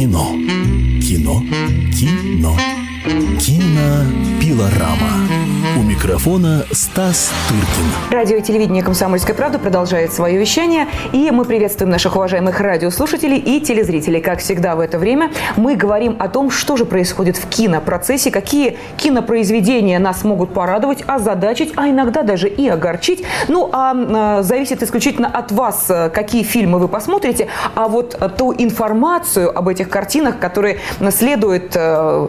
Кино. Кино. Кино. Кинопилорама. У микрофона Стас Тыркин. Радио и телевидение «Комсомольская правда» продолжает свое вещание. И мы приветствуем наших уважаемых радиослушателей и телезрителей. Как всегда в это время мы говорим о том, что же происходит в кинопроцессе, какие кинопроизведения нас могут порадовать, озадачить, а иногда даже и огорчить. Ну, а, зависит исключительно от вас, какие фильмы вы посмотрите. А вот ту информацию об этих картинах, которые следует э,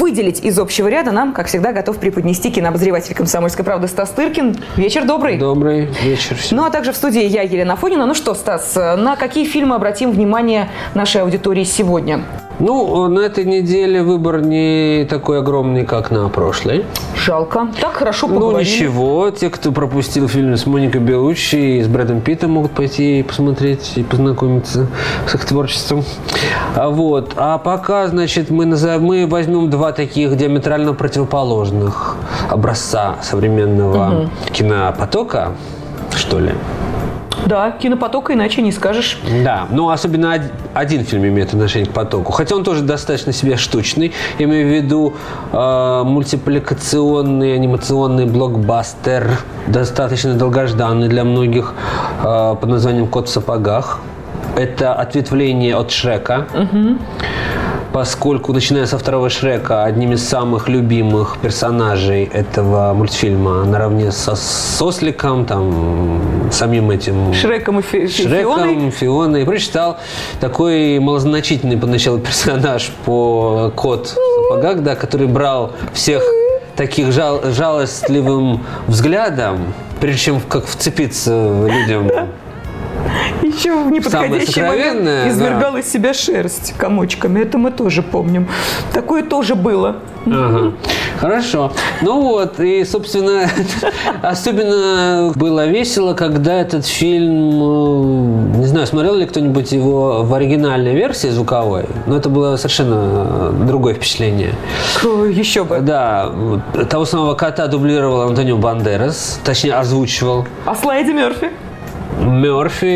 выделить из общего ряда, нам, как всегда, готов преподнести кинообозреватель «Комсомольской правды» Стас Тыркин. Вечер добрый. Добрый вечер. Всем. Ну, а также в студии я, Елена Фонина. Ну что, Стас, на какие фильмы обратим внимание нашей аудитории сегодня? Ну, на этой неделе выбор не такой огромный, как на прошлой. Жалко. Так хорошо ну, поговорили. Ну, ничего. Те, кто пропустил фильм с Моникой Белучи и с Брэдом Питтом, могут пойти и посмотреть и познакомиться с их творчеством. А вот. А пока, значит, мы, назов... мы возьмем два таких диаметрально противоположных образца современного угу. кинопотока, что ли. Да, кинопотока иначе не скажешь. Да, ну особенно один фильм имеет отношение к потоку. Хотя он тоже достаточно себе штучный. Я имею в виду э, мультипликационный анимационный блокбастер, достаточно долгожданный для многих, э, под названием «Кот в сапогах». Это ответвление от Шрека. Угу поскольку, начиная со второго Шрека, одним из самых любимых персонажей этого мультфильма, наравне со Сосликом, там, самим этим... Шреком и Фи Шреком, Фионой. Фионой. Прочитал такой малозначительный поначалу персонаж по кот в сапогах, да, который брал всех таких жал, жалостливым взглядом, прежде чем как вцепиться людям еще в неподходящий момент извергал да. из себя шерсть комочками. Это мы тоже помним. Такое тоже было. Ага. Хорошо. Ну вот, и, собственно, особенно было весело, когда этот фильм, э, не знаю, смотрел ли кто-нибудь его в оригинальной версии звуковой, но это было совершенно другое впечатление. Еще бы. Да, того самого кота дублировал Антонио Бандерас, точнее, озвучивал. А Слайди Мерфи? Мерфи,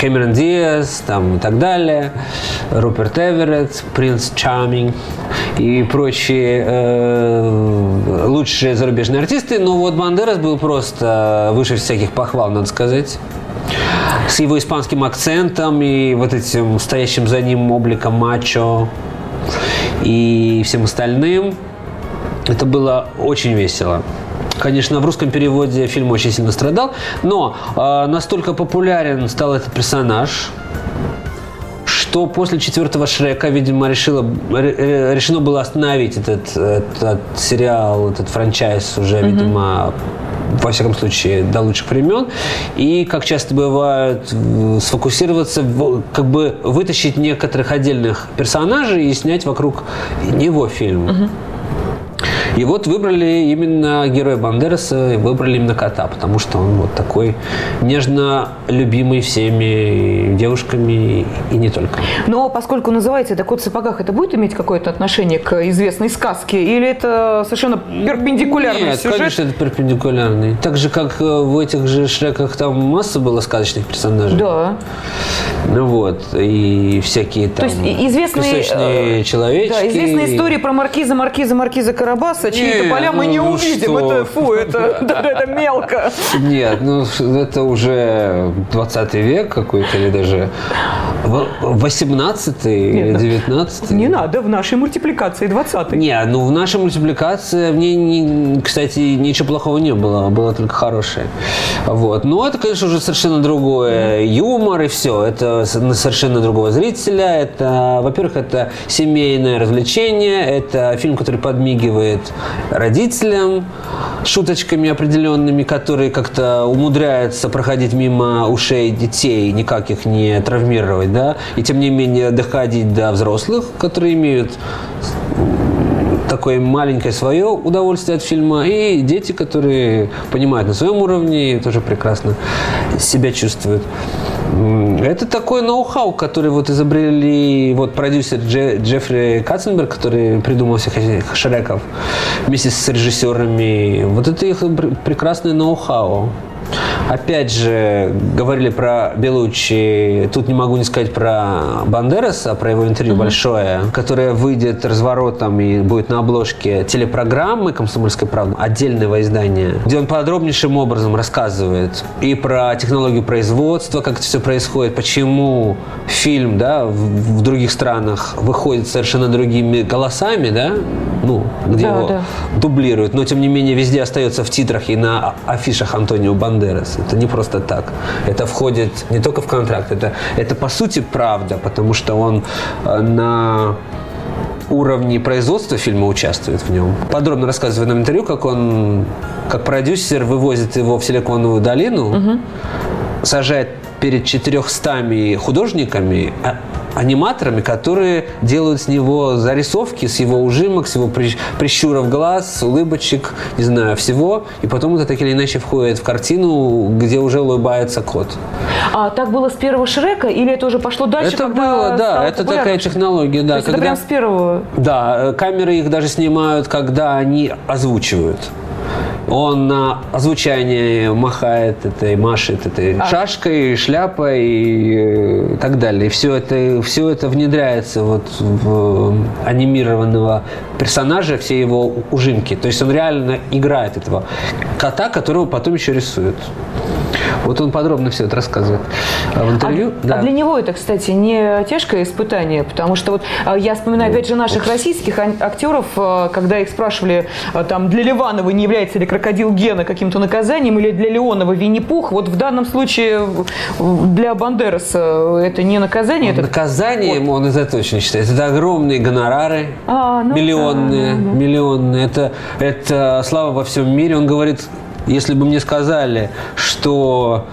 Кэмерон Диас там, и так далее, Руперт Эверетт, Принц Чарминг и прочие э, лучшие зарубежные артисты. Но вот Бандерас был просто выше всяких похвал, надо сказать с его испанским акцентом и вот этим стоящим за ним обликом мачо и всем остальным. Это было очень весело. Конечно, в русском переводе фильм очень сильно страдал, но э, настолько популярен стал этот персонаж, что после четвертого Шрека, видимо, решило, решено было остановить этот, этот сериал, этот франчайз уже, mm-hmm. видимо, во всяком случае, до лучших времен. И, как часто бывает, сфокусироваться, как бы вытащить некоторых отдельных персонажей и снять вокруг него фильм. Uh-huh. И вот выбрали именно героя Бандераса, выбрали именно кота, потому что он вот такой нежно любимый всеми девушками и не только. Но поскольку называется это «Кот в сапогах», это будет иметь какое-то отношение к известной сказке? Или это совершенно перпендикулярный Нет, сюжет? конечно, это перпендикулярный. Так же, как э, в этих же Шреках там масса было сказочных персонажей. Да. Ну вот, и всякие там То есть известные, э, человечки. Да, известные истории про маркиза, маркиза, маркиза Карабаса мясо, чьи-то поля мы не ну, увидим. Что? Это фу, это, это мелко. Нет, ну это уже 20 век какой-то или даже 18 или 19 Не надо, в нашей мультипликации 20 Не, ну в нашей мультипликации в ней, не, кстати, ничего плохого не было, было только хорошее. Вот. Но это, конечно, уже совершенно другое. Юмор и все. Это совершенно другого зрителя. Это, во-первых, это семейное развлечение. Это фильм, который подмигивает родителям шуточками определенными, которые как-то умудряются проходить мимо ушей детей, никак их не травмировать, да, и тем не менее доходить до взрослых, которые имеют такое маленькое свое удовольствие от фильма, и дети, которые понимают на своем уровне тоже прекрасно себя чувствуют. Это такой ноу-хау, который вот изобрели вот продюсер Дже, Джеффри Катценберг, который придумал всех этих Шреков вместе с режиссерами. Вот это их прекрасное ноу-хау. Опять же, говорили про Белучи. Тут не могу не сказать про Бандераса, про его интервью большое, которое выйдет разворотом и будет на обложке телепрограммы «Комсомольская правда», отдельного издания, где он подробнейшим образом рассказывает и про технологию производства, как это все происходит, почему фильм да, в, в других странах выходит совершенно другими голосами, да, ну, где Да, его да. дублируют, но тем не менее везде остается в титрах и на афишах Антонио Бандерас. Это не просто так. Это входит не только в контракт, это, это по сути правда, потому что он э, на уровне производства фильма участвует в нем. Подробно рассказывает нам интервью, как он, как продюсер, вывозит его в Силиконовую долину, сажает перед 400 художниками, а- аниматорами, которые делают с него зарисовки, с его ужимок, с его прищ- прищуров глаз, улыбочек, не знаю, всего. И потом это так или иначе входит в картину, где уже улыбается кот. А так было с первого Шрека или это уже пошло дальше? это когда было, да, это такая технология, То да. есть это прям с первого. Да, э, камеры их даже снимают, когда они озвучивают. Он на озвучание махает этой, машет этой А. шашкой, шляпой и э, так далее. И все это, все это внедряется вот в анимированного персонажа, все его ужимки. То есть он реально играет этого кота, которого потом еще рисуют. Вот он подробно все это рассказывает А в интервью. А для него это, кстати, не тяжкое испытание, потому что вот а, я вспоминаю, опять же, наших российских ан- актеров, а, когда их спрашивали, а, там, для Ливанова не является ли крокодил Гена каким-то наказанием, или для Леонова Винни-Пух, вот в данном случае для Бандераса это не наказание, это Наказанием он из этого очень считает. Это огромные гонорары, А, ну миллионные, да, да, да. миллионные. Это, это слава во всем мире. Он говорит, если бы мне сказали, что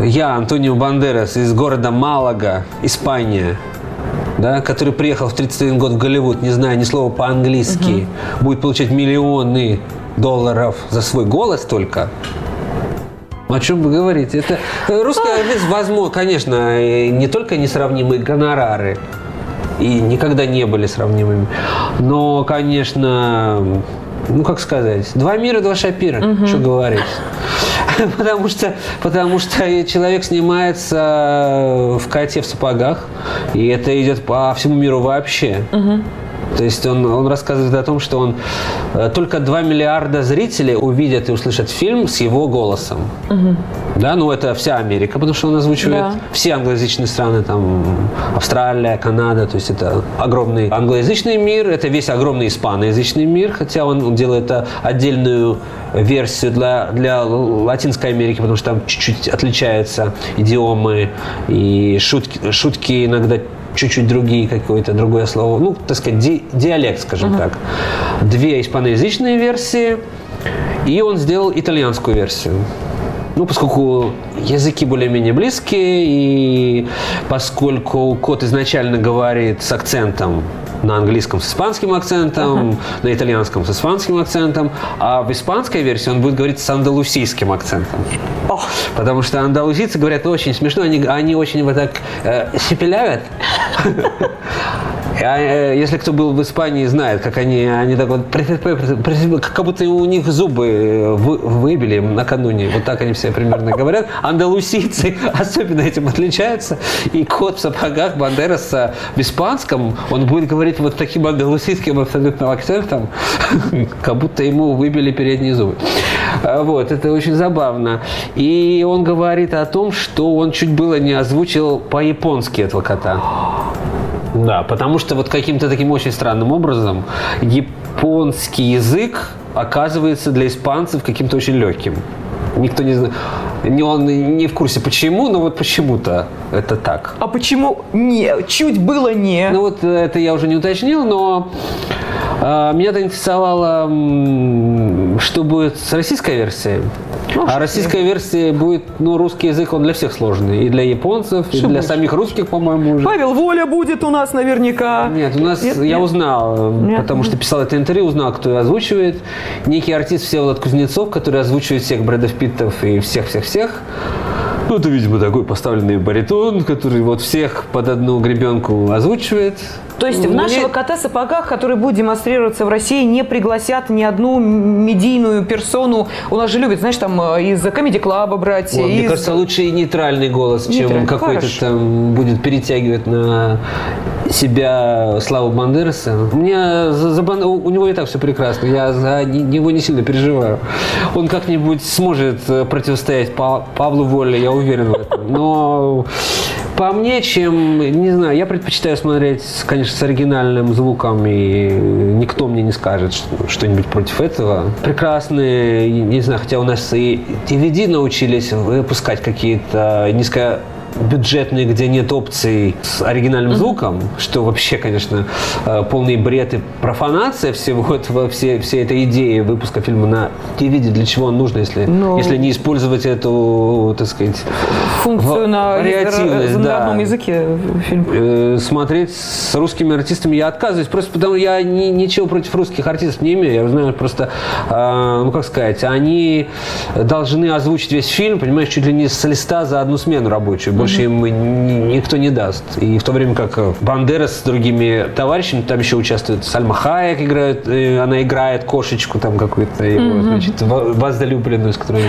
я, Антонио Бандерас, из города Малага, Испания, да, который приехал в 31 год в Голливуд, не зная ни слова по-английски, будет получать миллионы долларов за свой голос только, о чем вы говорите? Это русская возможно, конечно, не только несравнимые гонорары, и никогда не были сравнимыми, но, конечно, ну, как сказать, два мира, два шапира, что говорить. Потому что, потому что человек снимается в коте в сапогах, и это идет по всему миру вообще. То есть он, он рассказывает о том, что он э, только 2 миллиарда зрителей увидят и услышат фильм с его голосом. Да, ну это вся Америка, потому что он озвучивает Да. все англоязычные страны, там Австралия, Канада, то есть это огромный англоязычный мир, это весь огромный испаноязычный мир, хотя он, он делает э, отдельную версию для, для Латинской Америки, потому что там чуть-чуть отличаются идиомы и шутки, шутки иногда чуть-чуть другие, какое-то другое слово. Ну, так сказать, ди- диалект, скажем так. Две испаноязычные версии, и он сделал итальянскую версию. Ну, поскольку языки более-менее близкие, и поскольку кот изначально говорит с акцентом на английском с испанским акцентом, на итальянском с испанским акцентом, а в испанской версии он будет говорить с андалусийским акцентом. Потому что андалузийцы говорят очень смешно, они, они очень вот так э, сепелявят. А, э, Если кто был в Испании, знает, как они, они так вот, как будто у них зубы э, вы- выбили накануне. Вот так они все примерно говорят. Андалусийцы особенно этим отличаются. И кот в сапогах Бандераса в испанском, он будет говорить вот таким андалусийским абсолютно акцентом, как будто ему выбили передние зубы. А, Вот, это очень забавно. И он говорит о том, что он чуть было не озвучил по-японски этого кота. Да, потому что вот каким-то таким очень странным образом японский язык оказывается для испанцев каким-то очень легким. Никто не знает, он не в курсе почему, но вот почему-то это так. А почему не? Чуть было не. Ну вот э, это я уже не уточнил, но э, меня-то интересовало, м, что будет с российской версией. а российская версия будет, ну, русский язык, он для всех сложный. И для японцев, и для самих русских, по-моему, уже. Павел Воля будет у нас наверняка. Нет, у нас, Нет, я нет. узнал, э, Нет? потому что писал это интервью, узнал, кто ее озвучивает. Некий артист Всеволод Кузнецов, который озвучивает всех Брэдов Питтов и всех-всех-всех. Ну, это, видимо, такой поставленный баритон, который вот всех под одну гребенку озвучивает. То есть в Мне- нашего кота сапогах, который будет демонстрироваться в России, не пригласят ни одну медийную персону. У нас же любят, знаешь, там э, из Comedy Club брать. Мне из- кажется, лучше и нейтральный голос, Нейтральный, чем какой-то там будет перетягивать на себя Славу Бандераса. Мне за, за Бан- у у него и так все прекрасно. Я за не- него не сильно переживаю. Он как-нибудь сможет э, противостоять Па- Павлу Воле, я уверен в этом. Но по мне, чем, не знаю, я предпочитаю смотреть, конечно, с оригинальным звуком, и никто мне не скажет что- что-нибудь против этого. Прекрасные, не знаю, хотя у нас и DVD научились выпускать какие-то низко бюджетные, где нет опций с оригинальным звуком, что вообще, конечно, э, полный бред и профанация всего этого, все, всей этой идеи выпуска фильма на DVD. Для чего он нужен, если, Ну. если не использовать эту, так сказать, функцию Ва- на, вариативность, на да. одном языке фильм. Э, смотреть с русскими артистами я отказываюсь. Просто потому я ни- ничего против русских артистов не имею. Я знаю просто, э, ну как сказать, они должны озвучить весь фильм, понимаешь, чуть ли не с листа за одну смену рабочую. Больше им ни- никто не даст. И в то время как э, Бандерас с другими товарищами, там еще участвует Сальма Хаек, играет, э, она играет кошечку там какую-то, его, значит, во- возлюбленную, с которой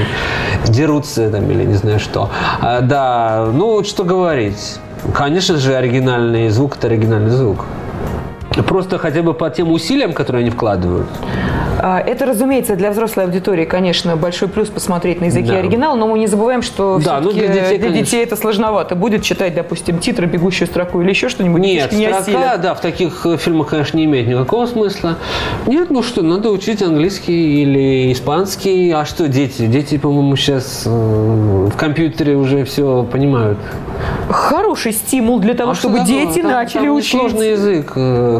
дерутся там или не знаю что. А, да, ну вот что говорить. Конечно же, оригинальный звук – это оригинальный звук. Просто хотя бы по тем усилиям, которые они вкладывают. А, Это, разумеется, для взрослой аудитории, конечно, большой плюс посмотреть на языке Да. оригинала, но мы не забываем, что Да, ну, для детей, для конечно. детей это сложновато. Будет читать, допустим, титры, бегущую строку или еще что-нибудь. Нет, не строка, осилят. да, в таких э, фильмах, конечно, не имеет никакого смысла. Нет, ну что, надо учить английский или испанский. А что дети? Дети, по-моему, сейчас в компьютере уже все понимают. Хороший стимул для того, А чтобы дети Там- начали там учить. Сложный язык.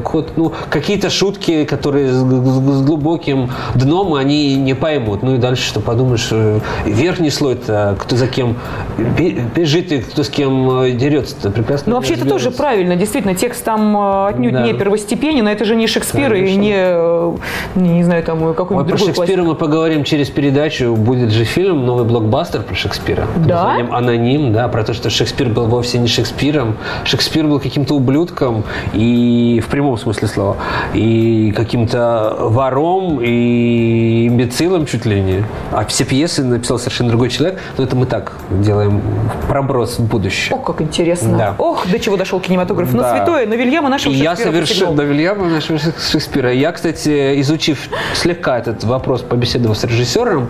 Код, ну, какие-то шутки, которые с, с- глубоким дном, они не поймут. Ну и дальше что подумаешь, э, верхний слой-то, кто за кем бе- бежит и кто с кем э, дерется-то, прекрасно. Ну, вообще, это тоже правильно. Действительно, текст там э, отнюдь Да. не первостепенен, это же не Шекспир и Конечно. не, э, не, не знаю, там Ой, какой-нибудь про другой Шекспира классик. мы поговорим через передачу. Будет же фильм, новый блокбастер про Шекспира. Да? названием «Аноним», да, про то, что Шекспир был вовсе не Шекспиром. Шекспир был каким-то ублюдком, и в прямом смысле слова, и каким-то вором, и имбецилом чуть ли не. А все пьесы написал совершенно другой человек. Но это мы так делаем проброс в будущее. Ох, как интересно. Да. Ох, до чего дошел кинематограф. На Да. святое, на Вильяма нашего И я Шекспира совершенно посягнул. Вильяма нашего Шекспира. Я, кстати, изучив слегка этот вопрос, побеседовав с режиссером,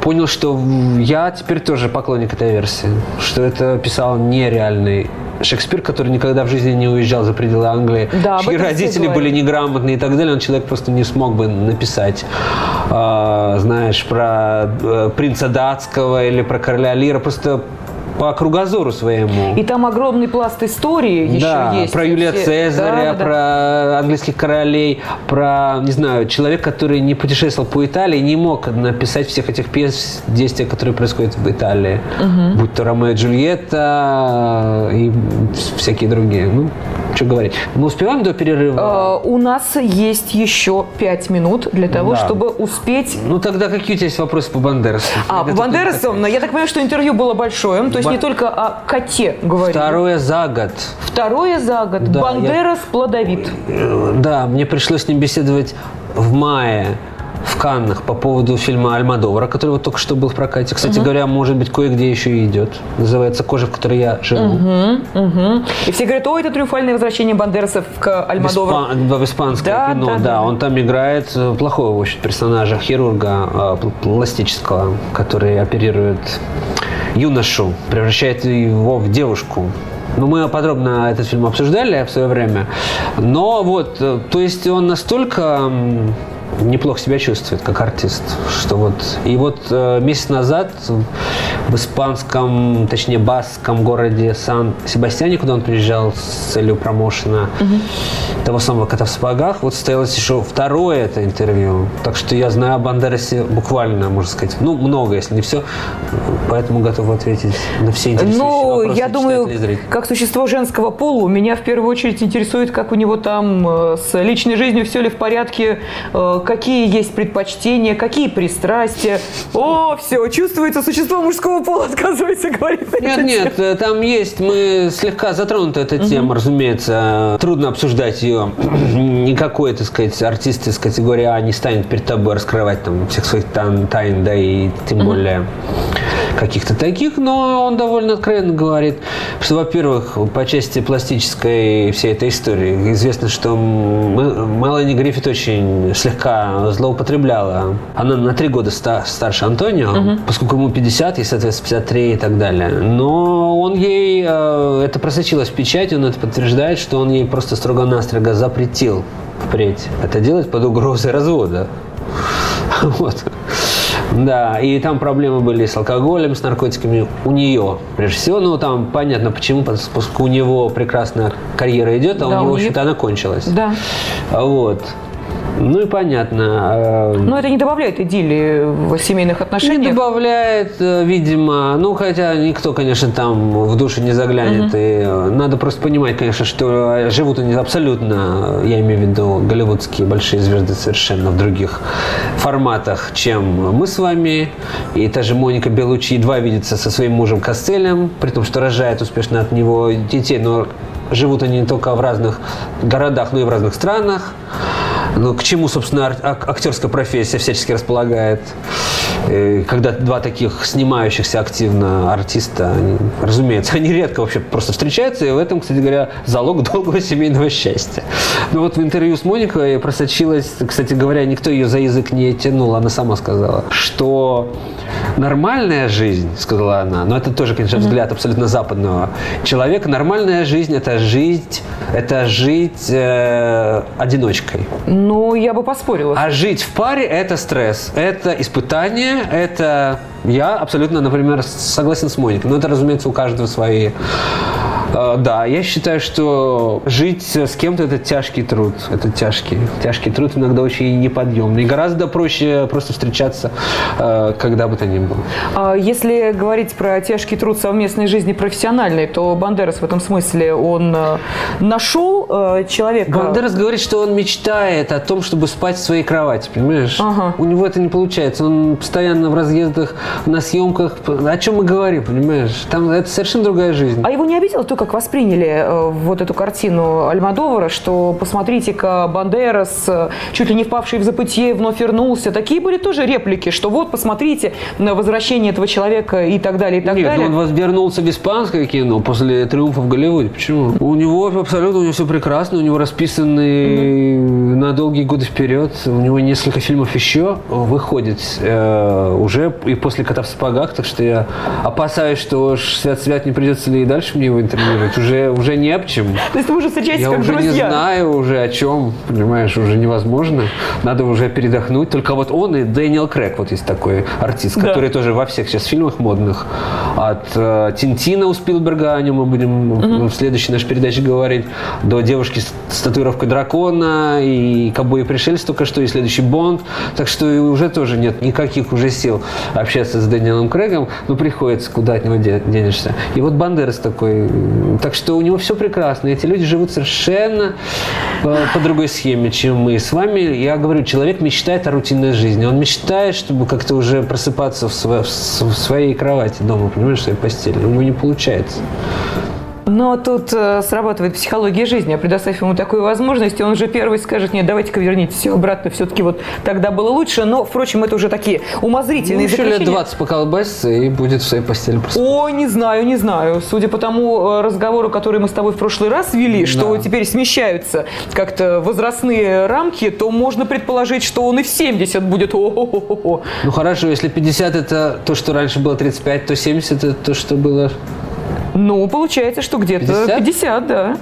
понял, что я теперь тоже поклонник этой версии. Что это писал нереальный Шекспир, который никогда в жизни не уезжал за пределы Англии, Да, чьи родители были говорят. неграмотные и так далее, он человек просто не смог бы написать, а, знаешь, про э, принца датского или про короля Лира, просто по кругозору своему. И там огромный пласт истории еще да, есть. про Юлия Все- Цезаря, Да, да, да. про английских королей, про, не знаю, человек, который не путешествовал по Италии, не мог написать всех этих пьес, действия, которые происходят в Италии. Будь то Ромео и Джульетта и всякие другие. Ну, что говорить. Мы успеваем до перерыва? Э, У нас есть еще пять минут для того, Да. чтобы успеть Ну, тогда какие у тебя есть вопросы по Бандерасу? А, по Бандерасу, но я так понимаю, что интервью было большое, то есть Ба- не только о коте говорили. Второе за год. Второе за год. Да, Бандерас плодовит. Э, Да, мне пришлось с ним беседовать в мае в Каннах по поводу фильма Альмадовара, который вот только что был в прокате. Кстати говоря, может быть, кое-где еще и идет. Называется «Кожа, в которой я живу». Мгм. И все говорят, ой, это триумфальное возвращение Бандерасов к Альмадовару. испа- в испанское Да, кино, да, да, да. Он там играет э, плохого, в общем, персонажа, хирурга э, пл- пластического, который оперирует юношу, превращает его в девушку. Ну, мы подробно этот фильм обсуждали в свое время. Но вот, э, то есть он настолько неплохо себя чувствует как артист, что вот и вот э, месяц назад в испанском, точнее баском городе Сан-Себастьяне, куда он приезжал с целью промоушена того самого кота в сапогах, вот состоялось еще второе это интервью. Так что я знаю о Бандерасе буквально, можно сказать, ну, много, если не все, поэтому готов ответить на все интересующие Ну, вопросы я думаю, как существо женского пола, меня в первую очередь интересует, как у него там э, с личной жизнью все ли в порядке, э, какие есть предпочтения, какие пристрастия. О, все, чувствуется существо мужского пола, отказывается говорить. Нет, нет, э, там есть, мы слегка затронута эта тема, разумеется. Трудно обсуждать ее. Никакой, так сказать, артист из категории А не станет перед тобой раскрывать там всех своих тайн, тайн, да и тем более каких-то таких, но он довольно откровенно говорит, что, во-первых, по части пластической всей этой истории известно, что Мелани Гриффит очень слегка злоупотребляла. Она на три года ста- старше Антонио, поскольку ему 50, ей, соответственно, 53 и так далее. Но он ей, э, это просочилось в печать, он это подтверждает, что он ей просто строго-настрого запретил впредь это делать под угрозой развода. Вот. Да, и там проблемы были с алкоголем, с наркотиками у нее, прежде всего. Ну, там понятно почему, поскольку у него прекрасная карьера идет, а Да, у него, в общем-то, она кончилась. Да. Вот. Ну и понятно. э, Но это не добавляет идиллии в семейных не отношениях. добавляет, э, видимо, ну, хотя никто, конечно, там в душу не заглянет. И э, надо просто понимать, конечно, что живут они абсолютно, я имею в виду голливудские большие звезды совершенно в других форматах, чем мы с вами. И та же Моника Белучи едва видится со своим мужем Костелем, при том, что рожает успешно от него детей, но живут они не только в разных городах, но и в разных странах. Ну, к чему, собственно, ак- актерская профессия всячески располагает. Э, Когда два таких снимающихся активно артиста, они, разумеется, они редко вообще просто встречаются, и в этом, кстати говоря, залог долгого семейного счастья. Ну вот в интервью с Моникой просочилась, кстати говоря, никто ее за язык не тянул, она сама сказала, что нормальная жизнь, сказала она, но это тоже, конечно, взгляд абсолютно западного человека, нормальная жизнь – это жить, это жить э, одиночкой. Ну, я бы поспорила. А жить в паре – это стресс, это испытание, это… Я абсолютно, например, согласен с Моникой. Но это, разумеется, у каждого свои… Э, Да, я считаю, что жить с кем-то – это тяжкий труд. Это тяжкий. Тяжкий труд иногда очень неподъемный. И гораздо проще просто встречаться, э, когда бы то ни было. А Если говорить про тяжкий труд совместной жизни профессиональной, то Бандерас в этом смысле, он э, нашел э, человека... Бандерас говорит, что он мечтает о том, чтобы спать в своей кровати, понимаешь? Ага. У него это не получается. Он постоянно в разъездах, на съемках. О чем мы говорим, понимаешь? Там это совершенно другая жизнь. А его не обидело то, как восприняли э, вот эту картину Альмадовара, что посмотрите-ка, Бандерас, э, чуть ли не впавший в забытие, вновь вернулся. Такие были тоже реплики, что вот, посмотрите на возвращение этого человека и так далее, и так Нет, далее. он вернулся в испанское кино после триумфа в Голливуде. Почему? У него абсолютно, у него все прекрасно, у него расписаны на долгие годы вперед. У него несколько фильмов еще выходит э, уже и после «Кота в сапогах», так что я опасаюсь, что ж свят-свят не придется ли и дальше мне его интервьюировать. Уже, уже не об чем. То есть вы уже встречаетесь Я как уже друзья. не знаю уже о чем, понимаешь, уже невозможно. Надо уже передохнуть. Только вот он и Дэниел Крэг, вот есть такой артист, Да. который тоже во всех сейчас фильмах модных. От э, Тинтина у Спилберга, о нем мы будем в следующей нашей передаче говорить, до девушки с, с татуировкой дракона, и Ковбой и пришелец только что, и следующий Бонд. Так что уже тоже нет никаких уже сил общаться с Дэниелом Крэгом, но приходится, куда от него де- денешься. И вот Бандерас такой. Так что у него все прекрасно. Эти люди живут совершенно по, по другой схеме, чем мы с вами. Я говорю, человек мечтает о рутинной жизни. Он мечтает, чтобы как-то уже просыпаться в своей кровати дома, понимаешь, в своей постели. У него не получается. Но тут э, срабатывает психология жизни. А предоставив ему такую возможность, он же первый скажет, нет, давайте-ка верните все обратно, все-таки вот тогда было лучше. Но, впрочем, это уже такие Ну, умозрительные еще лет заключения. 20 поколбасится и будет в своей постели просыпаться. Ой, не знаю, не знаю. Судя по тому э, разговору, который мы с тобой в прошлый раз вели, что Да. теперь смещаются как-то возрастные рамки, то можно предположить, что он и в 70 будет. О-хо-хо-хо. Ну хорошо, если 50 это то, что раньше было 35, то 70 это то, что было Ну, получается, что где-то 50? 50, да.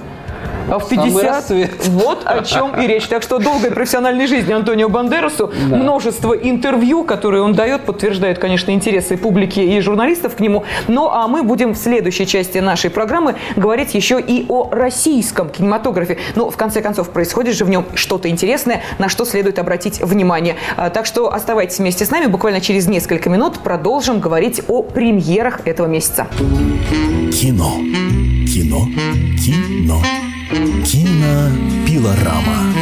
А в Самый 50 расцвет. вот о чем и речь. Так что долгой профессиональной жизни Антонио Бандерасу. Да. Множество интервью, которые он дает, подтверждают, конечно, интересы публики и журналистов к нему. Ну, а мы будем в следующей части нашей программы говорить еще и о российском кинематографе. Ну, в конце концов, происходит же в нем что-то интересное, на что следует обратить внимание. А, Так что оставайтесь вместе с нами. Буквально через несколько минут продолжим говорить о премьерах этого месяца. Кино. Кино. Кино. 今 Кинопилорама.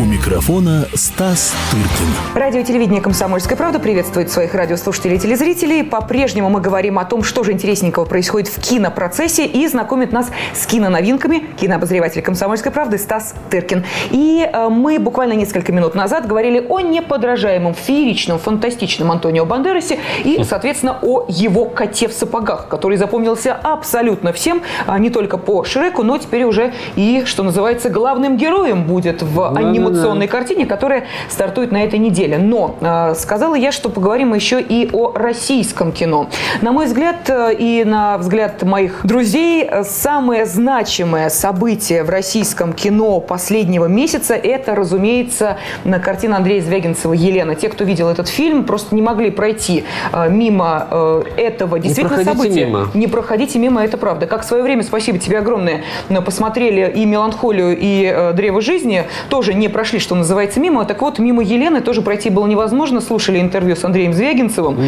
У микрофона Стас Тыркин. Радио и телевидение «Комсомольская правда» приветствует своих радиослушателей и телезрителей. По-прежнему мы говорим о том, что же интересненького происходит в кинопроцессе и знакомит нас с киноновинками кинообозреватель «Комсомольской правды» Стас Тыркин. И э, мы буквально несколько минут назад говорили о неподражаемом, фееричном, фантастичном Антонио Бандерасе и, соответственно, о его коте в сапогах, который запомнился абсолютно всем, а не только по Шреку, но теперь уже и, что называется, главным героем будет в Да-да-да. анимационной картине, которая стартует на этой неделе. Но э, сказала я, что поговорим еще и о российском кино. На мой взгляд э, и на взгляд моих друзей, э, самое значимое событие в российском кино последнего месяца – это, разумеется, на картина Андрея Звягинцева «Елена». Те, кто видел этот фильм, просто не могли пройти э, мимо э, этого действительно проходите события. мимо. Не проходите мимо, это правда. Как в свое время, спасибо тебе огромное, но посмотрели и «Меланхолию», и э, «Древо жизни», тоже не прошли, что называется, мимо. Так вот, мимо Елены тоже пройти было невозможно. Слушали интервью с Андреем Звягинцевым.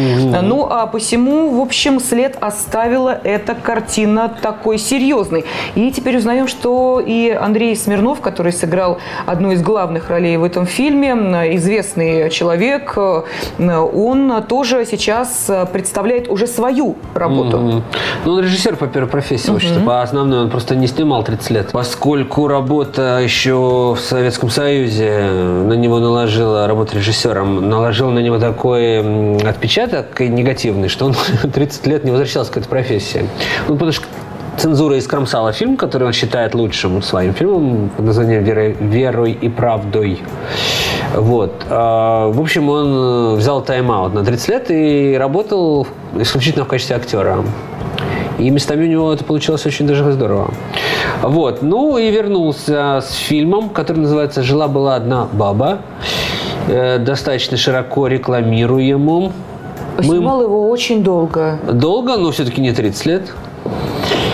Ну, а посему, в общем, след оставила эта картина такой серьезный. И теперь узнаем, что и Андрей Смирнов, который сыграл одну из главных ролей в этом фильме, известный человек, он тоже сейчас представляет уже свою работу. Мгм. Ну, он режиссер по первой профессии, вообще-то. По основной он просто не снимал 30 лет. Поскольку работа еще в Советском Союзе на него наложила, работа режиссером, наложила на него такой отпечаток негативный, что он 30 лет не возвращался к этой профессии. Ну, потому что Цензура искромсала фильм, который он считает лучшим своим фильмом под названием «Верой, «Верой и правдой». Вот. А, В общем, он взял тайм-аут на 30 лет и работал исключительно в качестве актера. И местами у него это получилось очень даже здорово. Вот. Ну и вернулся с фильмом, который называется «Жила-была одна баба». Э, Достаточно широко рекламируемым. Мы- Снимал его очень долго. Долго, но все-таки не 30 лет.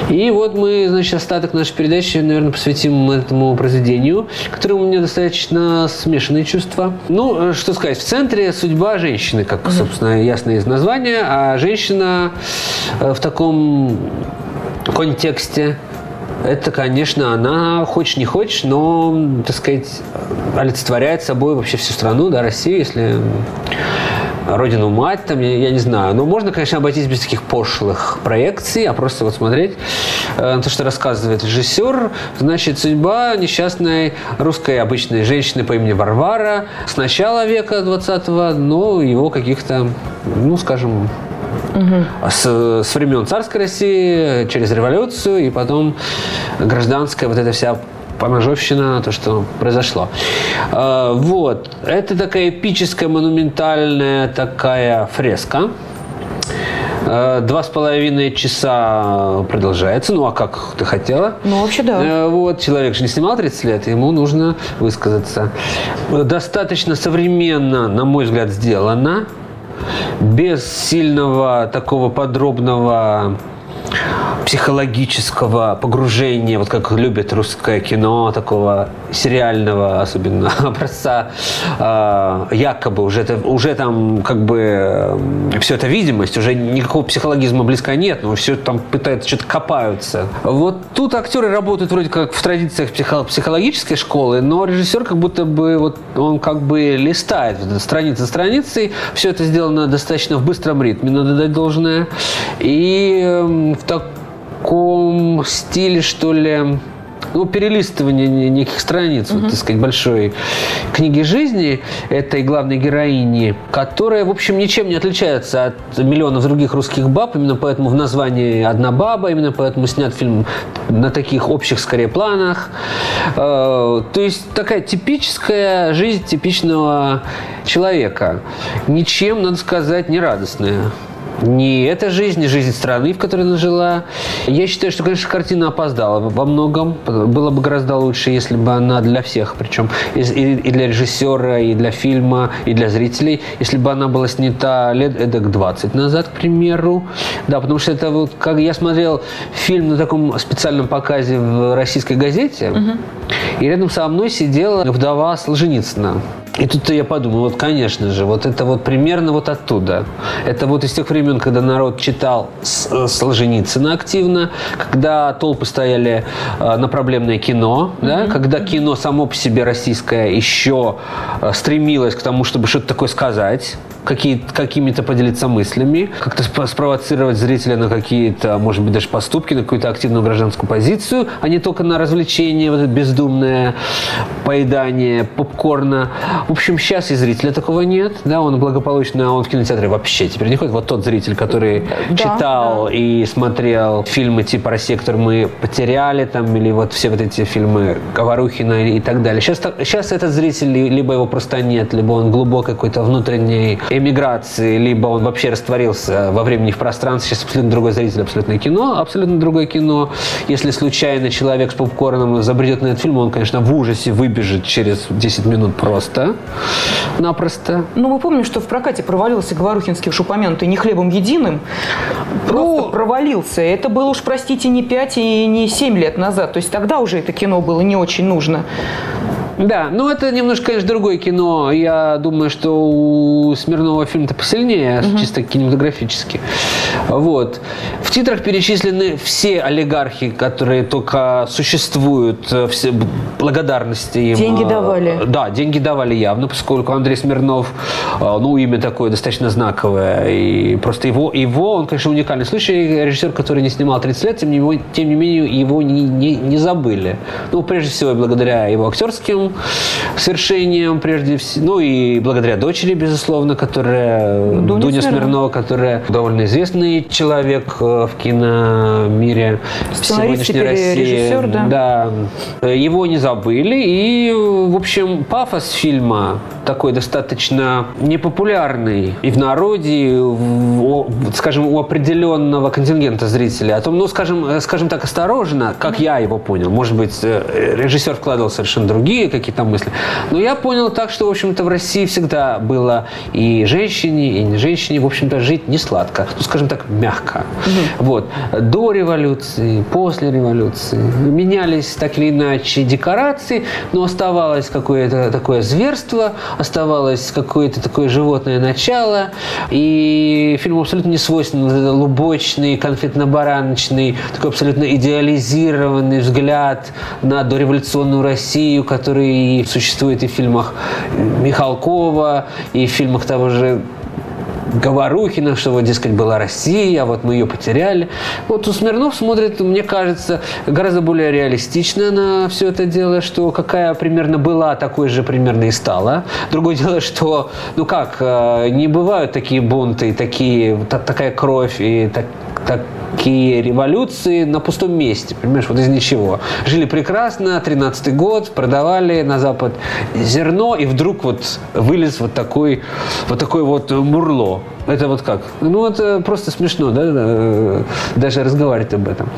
И вот мы, значит, остаток нашей передачи, наверное, посвятим этому произведению, которое у меня достаточно смешанные чувства. Ну, э, что сказать, в центре судьба женщины, как, собственно, ясно из названия, а женщина э, в таком контексте это, конечно, она, хочешь не хочешь, но, так сказать, олицетворяет собой вообще всю страну, да, Россию, если родину мать, там, я, я не знаю. Но можно, конечно, обойтись без таких пошлых проекций, а просто вот смотреть э, на то, что рассказывает режиссер. Значит, судьба несчастной русской обычной женщины по имени Варвара с начала века 20-го, но его каких-то, ну, скажем, с, с времен царской России, через революцию и потом гражданская вот эта вся поножовщина, то, что произошло. Э, Вот. Это такая эпическая, монументальная такая фреска. Э, Два с половиной часа продолжается. Ну, а как ты хотела? Ну, вообще, да. Э, Вот, человек же не снимал 30 лет, ему нужно высказаться. Достаточно современно, на мой взгляд, сделано. Без сильного такого подробного психологического погружения, вот как любит русское кино, такого сериального, особенно образца, э, якобы уже, это, уже там как бы все это видимость, уже никакого психологизма близко нет, но все там пытаются, что-то копаются. Вот тут актеры работают вроде как в традициях психо- психологической школы, но режиссер как будто бы вот он как бы листает страница за страницей, все это сделано достаточно в быстром ритме, надо дать должное, и эм, в таком стиле, что ли, ну, перелистывание не- неких страниц, вот, так сказать, большой книги жизни этой главной героини, которая, в общем, ничем не отличается от миллионов других русских баб, именно поэтому в названии «Одна баба», именно поэтому снят фильм на таких общих, скорее, планах. Э, То есть такая типическая жизнь типичного человека. Ничем, надо сказать, не радостная. Не эта жизнь, не жизнь страны, в которой она жила. Я считаю, что, конечно, картина опоздала во многом. Было бы гораздо лучше, если бы она для всех, причем и, и- для режиссера, и для фильма, и для зрителей, если бы она была снята лет эдак 20 назад, к примеру. Да, потому что это вот, как я смотрел фильм на таком специальном показе в российской газете, и рядом со мной сидела вдова Солженицына. И тут я подумал, вот, конечно же, вот это вот примерно вот оттуда. Это вот из тех времен, когда народ читал э, Солженицына активно, когда толпы стояли э, на проблемное кино, mm-hmm. да, когда кино само по себе российское еще э, стремилось к тому, чтобы что-то такое сказать, какие, какими-то поделиться мыслями, как-то спровоцировать зрителя на какие-то, может быть, даже поступки, на какую-то активную гражданскую позицию, а не только на развлечение, вот это бездумное поедание попкорна. В общем, сейчас и зрителя такого нет, да, он благополучно, он в кинотеатре вообще теперь не ходит. Вот тот зритель, который да, читал да. и смотрел фильмы типа «Россия, которую мы потеряли», там, или вот все вот эти фильмы Говорухина и так далее. Сейчас, сейчас этот зритель, либо его просто нет, либо он глубокой какой-то внутренней эмиграции, либо он вообще растворился во времени в пространстве. Сейчас абсолютно другой зритель, абсолютно кино, абсолютно другое кино. Если случайно человек с попкорном забредет на этот фильм, он, конечно, в ужасе выбежит через 10 минут просто, напросто. Ну, мы помним, что в прокате провалился Говорухинский уж упомянутый «Не хлебом единым». Просто ну, провалился. Это было уж, простите, не 5 и не 7 лет назад. То есть тогда уже это кино было не очень нужно. Да, ну это немножко, конечно, другое кино. Я думаю, что у Смирнова фильм-то посильнее, угу. чисто кинематографически. Вот. В титрах перечислены все олигархи, которые только существуют, э, все благодарности им. Деньги давали. Да, деньги давали явно, поскольку Андрей Смирнов, э, ну, имя такое достаточно знаковое. И просто его, его он, конечно, уникальный случай. Режиссер, который не снимал 30 лет, тем не, менее, тем не менее его не, не, не забыли. Ну, прежде всего, благодаря его актерским свершением, прежде всего. Ну и благодаря дочери, безусловно, которая Дуня, Дуня Смирнова, которая довольно известный человек э, в киномире в сегодняшней России. Режиссер, да. да. Его не забыли. И, в общем, пафос фильма такой достаточно непопулярный и в народе, и в, скажем, у определенного контингента зрителей. О том, ну, скажем, скажем так, осторожно, как я его понял. Может быть, э, режиссер вкладывал совершенно другие какие-то мысли. Но я понял так, что, в общем-то, в России всегда было и женщине, и не женщине, в общем-то, жить не сладко. Ну, скажем так, мягко. Угу. Вот. До революции, после революции менялись так или иначе декорации, но оставалось какое-то такое зверство, оставалось какое-то такое животное начало. И фильм абсолютно не свойственен лубочный, конфетно-бараночный, такой абсолютно идеализированный взгляд на дореволюционную Россию, который существует и в фильмах Михалкова, и в фильмах того же Говорухина, что вот, дескать, была Россия, а вот мы ее потеряли. Вот у Смирнов смотрит, мне кажется, гораздо более реалистично на все это дело, что какая примерно была, такой же примерно и стала. Другое дело, что, ну как, э, не бывают такие бунты, такие, такая кровь и так, так, такие революции на пустом месте, понимаешь, вот из ничего. Жили прекрасно, 13-й год, продавали на Запад зерно, и вдруг вот вылез вот такой вот, такой вот мурло. Это вот как? Ну, это просто смешно, да, э, даже разговаривать об этом.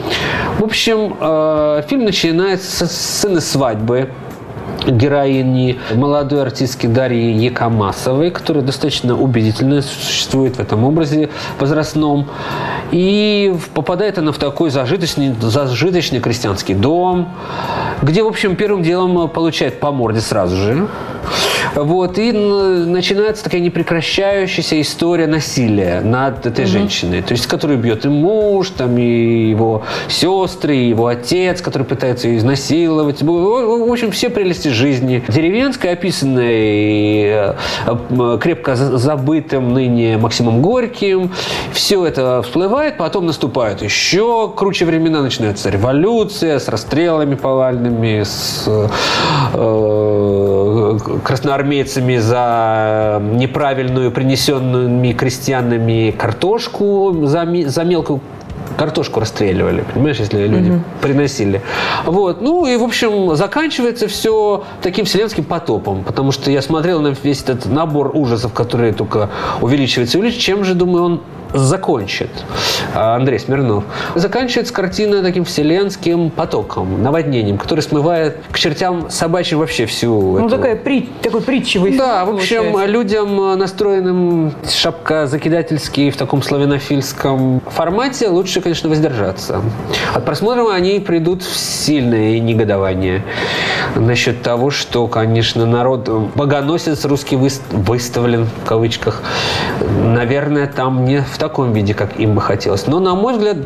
В общем, э, фильм начинается с сцены свадьбы героини молодой артистки Дарьи Якомасовой, которая достаточно убедительно существует в этом образе возрастном. И попадает она в такой зажиточный, зажиточный крестьянский дом, где, в общем, первым делом получает по морде сразу же. Вот, и начинается такая непрекращающаяся история насилия над этой угу. женщиной, то есть, которую бьет и муж, там, и его сестры, и его отец, который пытается ее изнасиловать. В общем, все прелести жизни. Деревенская, описанная э, крепко забытым ныне Максимом Горьким. Все это всплывает, потом наступают еще круче времена, начинается революция с расстрелами повальными, с э, красноармейцами за неправильную принесенными крестьянами картошку, за, за мелкую картошку расстреливали, понимаешь, если люди mm-hmm. приносили. Вот. Ну и, в общем, заканчивается все таким вселенским потопом, потому что я смотрел на весь этот набор ужасов, которые только увеличиваются и увеличиваются. Чем же, думаю, он закончит Андрей Смирнов, заканчивается картина таким вселенским потоком, наводнением, который смывает к чертям собачьим вообще всю Ну, эту... такая, при, такой притчевый Да, в общем, получается. людям, настроенным шапка закидательский в таком славянофильском формате, лучше, конечно, воздержаться. От просмотра они придут в сильное негодование насчет того, что, конечно, народ богоносец русский выс- выставлен в кавычках. Наверное, там не в таком виде, как им бы хотелось. Но, на мой взгляд,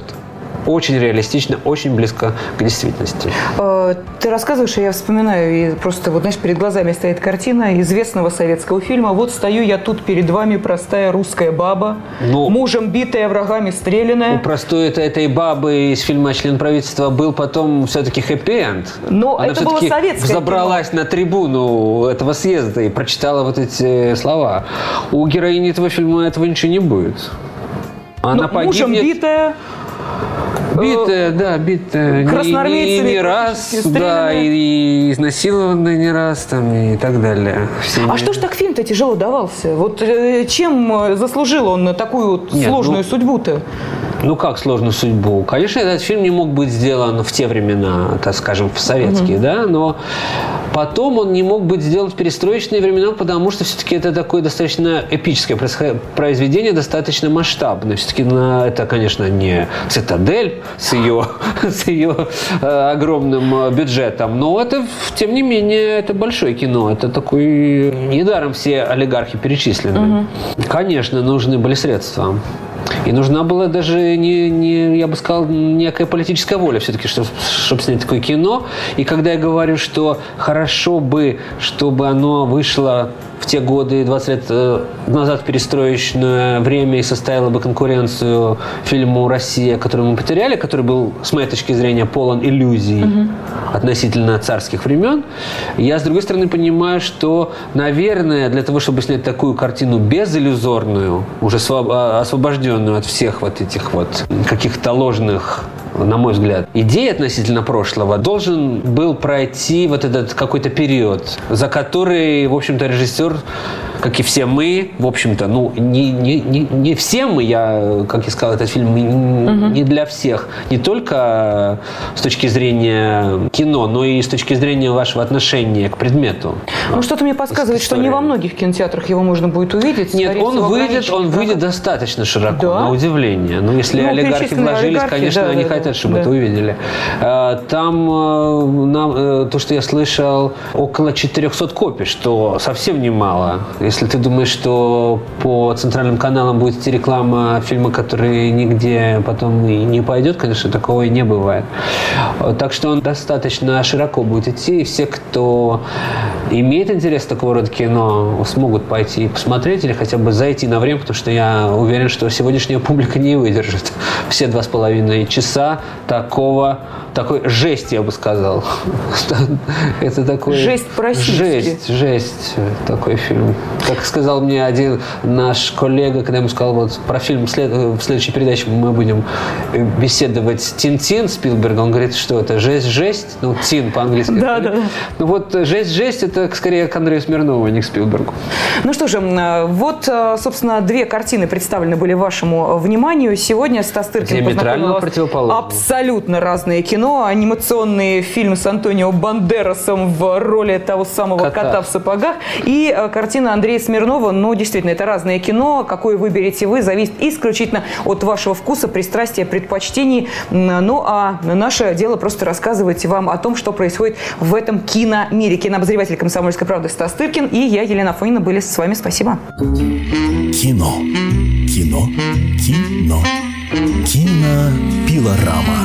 очень реалистично, очень близко к действительности. Э, Ты рассказываешь, и я вспоминаю, и просто вот, знаешь, перед глазами стоит картина известного советского фильма. Вот стою я тут перед вами, простая русская баба, Ну, мужем битая, врагами У стреляная. простой это, этой бабы из фильма «Член правительства» был потом все-таки хэппи-энд. Но Она это было советское забралась на трибуну этого съезда и прочитала вот эти слова. У героини этого фильма этого ничего не будет. Она Ну, мужем погибнет... битая, Битая, да, битая. Красноармейцами Не, не раз, да, и, и изнасилованная не раз, там, и так далее. Все А что ж так фильм-то тяжело давался? Вот э, чем э, заслужил он такую вот Нет, сложную ну- судьбу-то? Ну как сложную судьбу? Конечно, этот фильм не мог быть сделан в те времена, так скажем, в советские, да, но потом он не мог быть сделан в перестроечные времена, потому что все-таки это такое достаточно эпическое произведение, достаточно масштабное. Все-таки это, конечно, не «Цитадель» с ее, с ее э, огромным э, бюджетом, но это, тем не менее, это большое кино. Это такой... Недаром все олигархи перечислены. Конечно, нужны были средства. И нужна была даже не, не я бы сказал, некая политическая воля все-таки, чтобы, чтобы снять такое кино. И когда я говорю, что хорошо бы, чтобы оно вышло в те годы, 20 лет э, назад, в перестроечное время и составило бы конкуренцию фильму «Россия», который мы потеряли, который был, с моей точки зрения, полон иллюзий относительно царских времен. Я, с другой стороны, понимаю, что, наверное, для того, чтобы снять такую картину безиллюзорную, уже а, освобожденную от всех вот этих вот каких-то ложных на мой взгляд, идей относительно прошлого, должен был пройти вот этот какой-то период, за который, в общем-то, режиссер, как и все мы, в общем-то, ну, не, не, не, не все мы, я, как я сказал, этот фильм не- не для всех, не только с точки зрения кино, но и с точки зрения вашего отношения к предмету. Ну, что-то мне подсказывает, что не во многих кинотеатрах его можно будет увидеть. Нет, он всего, выйдет, он выйдет достаточно широко, Да? на удивление. Ну, если Ну, олигархи вложились, олигархи, конечно, да, они да, хотят, чтобы да. это увидели. Э, Там, э, нам, э, то, что я слышал, около 400 копий, что совсем немало. Если ты думаешь, что по центральным каналам будет идти реклама фильма, который нигде потом и не пойдет, конечно, такого и не бывает. Так что он достаточно широко будет идти, и все, кто имеет интерес к такого рода кино, смогут пойти и посмотреть или хотя бы зайти на время, потому что я уверен, что сегодняшняя публика не выдержит все два с половиной часа такого, такой жести, я бы сказал. Это такой... Жесть по-российски. Жесть, жесть. Такой фильм. Как сказал мне один наш коллега, когда я ему сказал, вот про фильм след- в следующей передаче мы будем э, беседовать с Тин-Тин Спилберга, он говорит, что это жесть-жесть, ну, Тин по-английски. Да, да. Ну вот э, жесть-жесть это скорее к Андрею Смирнову, а не к Спилбергу. Ну что же, м, вот, э, собственно, две картины представлены были вашему вниманию. Сегодня Стас Тыркин познакомил. Абсолютно разные кино. Анимационный фильм с Антонио Бандерасом в роли того самого Кота. кота, в сапогах. И э, картина Андрея Смирнова. Ну, действительно, это разное кино. Какое выберете вы, зависит исключительно от вашего вкуса, пристрастия, предпочтений. Ну, а наше дело просто рассказывать вам о том, что происходит в этом киномире. Кинообозреватель «Комсомольской правды» Стас Тыркин и я, Елена Фонина, были с вами. Спасибо. Кино. Кино. Кино. Кинопилорама.